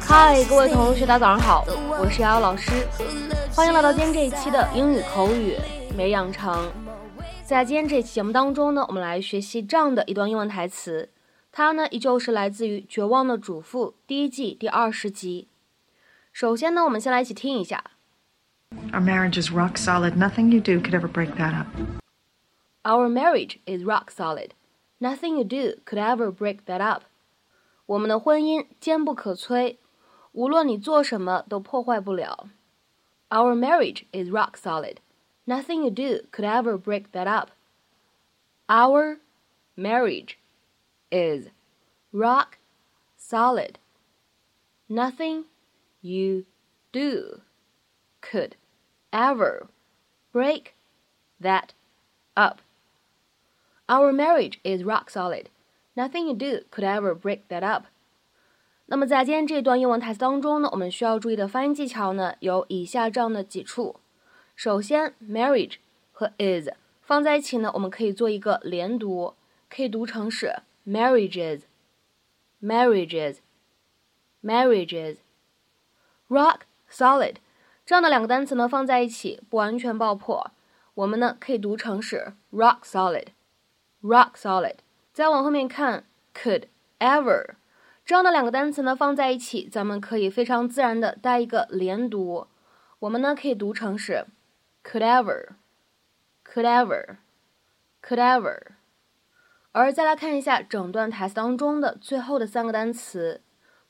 嗨，各位同学，大家早上好，我是瑶瑶老师，欢迎来到今天这一期的英语口语每养成。在今天这期节目当中呢，我们来学习这样的一段英文台词，它呢依旧是来自于《绝望的主妇》第一季第二十集。首先呢，我们先来一起听一下。Our marriage is rock solid. Nothing you do could ever break that up. Our marriage is rock solid. Nothing you do could ever break that up. 我们的婚姻坚不可摧，无论你做什么都破坏不了。Our marriage is rock solid. Nothing you do could ever break that up. Our marriage is rock solid. Nothing you do could ever break that up. Our marriage is rock solid. Nothing you do could ever break that up. 那么在今天这段英文台词当中呢，我们需要注意的发音技巧呢，有以下这样的几处。首先，marriage 和 is 放在一起呢，我们可以做一个连读，可以读成是 marriages，marriages，marriages。rock solid 这样的两个单词呢放在一起不完全爆破，我们呢可以读成是 rock solid。rock solid。再往后面看，could ever 这样的两个单词呢放在一起，咱们可以非常自然的带一个连读，我们呢可以读成是 could ever，could ever，could ever。而再来看一下整段台词当中的最后的三个单词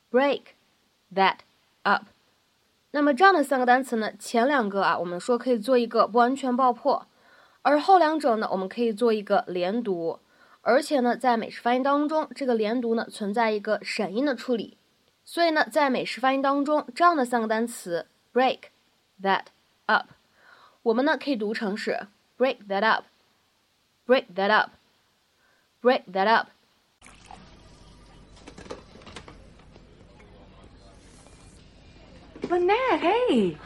，break that up。那么这样的三个单词呢，前两个啊，我们说可以做一个不完全爆破。而后两者呢，我们可以做一个连读，而且呢，在美式发音当中，这个连读呢存在一个闪音的处理，所以呢，在美式发音当中，这样的三个单词 break that up，我们呢可以读成是 break that up，break that up，break that up。Lynette, hey.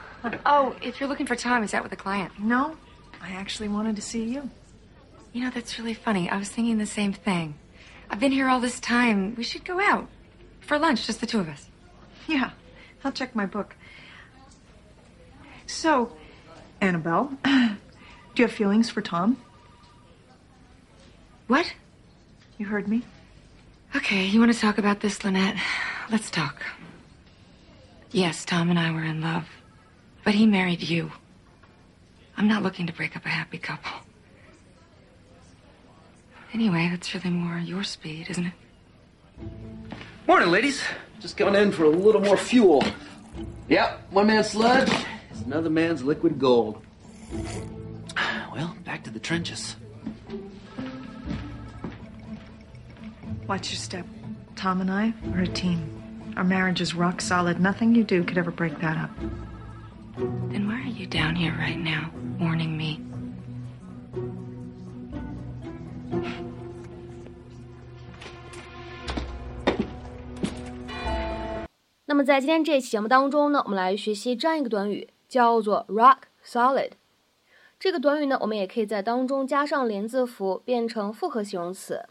Oh, if you're looking for Tom, is that with the client? No, I actually wanted to see you. You know, that's really funny. I was thinking the same thing. I've been here all this time. We should go out for lunch, just the two of us. Yeah, I'll check my book. So, Annabelle, do you have feelings for Tom? What? You heard me. Okay, you want to talk about this, Lynette? Let's talk. Yes, Tom and I were in love, but he married you. I'm not looking to break up a happy couple. Anyway, that's really more your speed, isn't it? Morning, ladies. Just coming in for a little more fuel. Yep, one man's sludge is another man's liquid gold. Well, back to the trenches. Watch your step. Tom and I are a team. Our marriage is rock solid. Nothing you do could ever break that up. Then why are you down here right now, warning me? 那么在今天这期节目当中呢，我们来学习这样一个短语，叫做 rock solid。这个短语呢，我们也可以在当中加上连字符，变成复合形容词。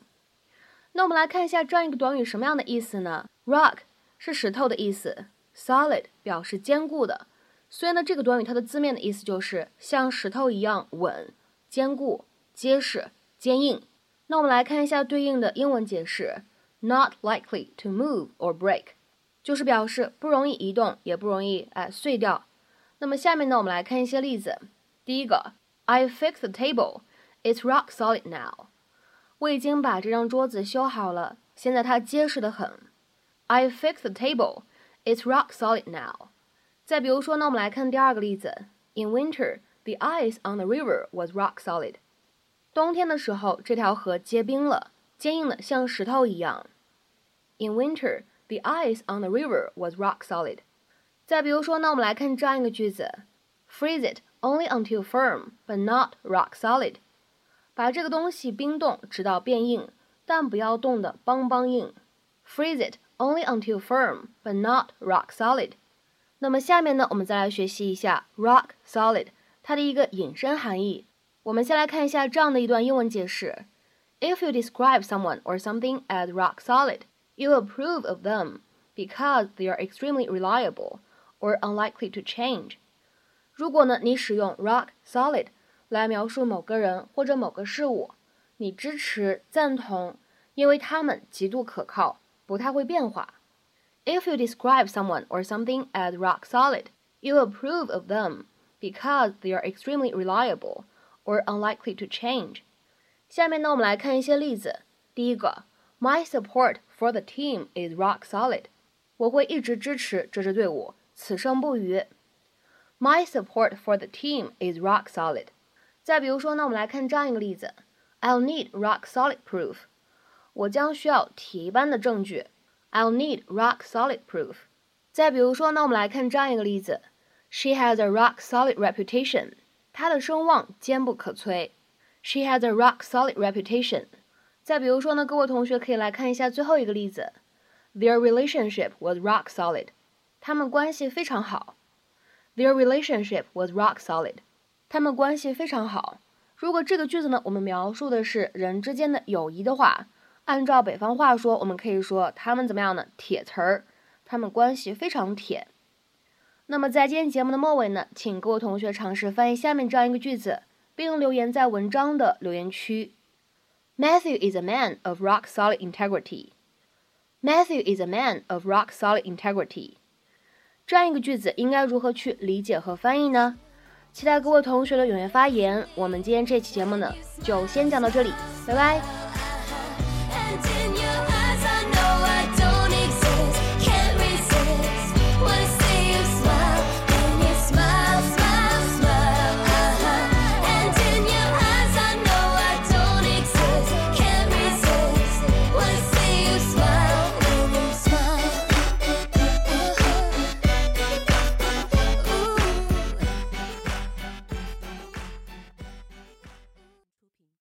那我们来看一下这样一个短语什么样的意思呢？rock 是石头的意思，solid 表示坚固的。所以呢，这个短语它的字面的意思就是像石头一样稳、坚固、结实、坚硬。那我们来看一下对应的英文解释：not likely to move or break，就是表示不容易移动，也不容易哎碎掉。那么下面呢，我们来看一些例子。第一个，I fixed the table, it's rock solid now。我已经把这张桌子修好了，现在它结实的很。I fixed the table, it's rock solid now。再比如说呢，我们来看第二个例子。In winter, the ice on the river was rock solid。冬天的时候，这条河结冰了，坚硬的像石头一样。In winter, the ice on the river was rock solid。再比如说呢，我们来看这样一个句子：Freeze it only until firm, but not rock solid。把这个东西冰冻，直到变硬，但不要冻得邦邦硬。Freeze it only until firm, but not rock solid。那么下面呢，我们再来学习一下 rock solid 它的一个引申含义。我们先来看一下这样的一段英文解释：If you describe someone or something as rock solid, You approve of them because they are extremely reliable or unlikely to change。如果呢，你使用 rock solid 来描述某个人或者某个事物，你支持、赞同，因为他们极度可靠，不太会变化。If you describe someone or something as rock solid, you approve of them because they are extremely reliable or unlikely to change。下面呢，我们来看一些例子。第一个 ，My support for the team is rock solid。我会一直支持这支队伍，此生不渝。My support for the team is rock solid。再比如说呢，我们来看这样一个例子：I'll need rock solid proof。我将需要铁一般的证据。I'll need rock solid proof。再比如说呢，我们来看这样一个例子：She has a rock solid reputation。她的声望坚不可摧。She has a rock solid reputation。 再比如说呢，各位同学可以来看一下最后一个例子：Their relationship was rock solid。他们关系非常好。Their relationship was rock solid。他们关系非常好。如果这个句子呢，我们描述的是人之间的友谊的话，按照北方话说，我们可以说他们怎么样呢？铁词儿，他们关系非常铁。那么在今天节目的末尾呢，请各位同学尝试翻译下面这样一个句子。并留言在文章的留言区。Matthew is a man of rock solid integrity. Matthew is a man of rock solid integrity. 这样一个句子应该如何去理解和翻译呢？期待各位同学的踊跃发言。我们今天这期节目呢，就先讲到这里，拜拜。